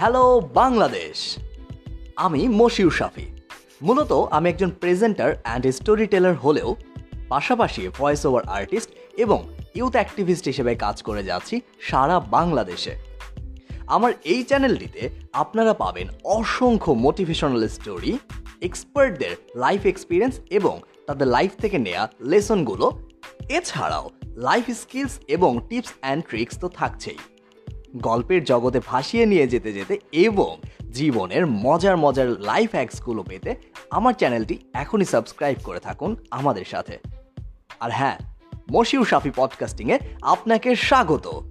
Hello Bangladesh আমি মশিউর শাফি। মূলত আমি একজন প্রেজেন্টার অ্যান্ড স্টোরি টেলার হলেও পাশাপাশি ভয়েস ওভার আর্টিস্ট এবং ইউথ অ্যাক্টিভিস্ট হিসেবে কাজ করে যাচ্ছি সারা বাংলাদেশে। আমার এই চ্যানেলটিতে আপনারা পাবেন অসংখ্য মোটিভেশনাল স্টোরি এক্সপার্টদের লাইফ এক্সপিরিয়েন্স এবং তাদের লাইফ থেকে নেওয়া লেসনগুলো এছাড়াও লাইফ স্কিলস এবং টিপস অ্যান্ড ট্রিক্স তো থাকছেই। গল্পের জগতে ভাসিয়ে নিয়ে যেতে যেতে এবং জীবনের মজার মজার লাইফ হ্যাক্সগুলো পেতে আমার চ্যানেলটি এখনই সাবস্ক্রাইব করে থাকুন আমাদের সাথে। আর হ্যাঁ মশিউ সাফি পডকাস্টিংয়ে আপনাকে স্বাগত।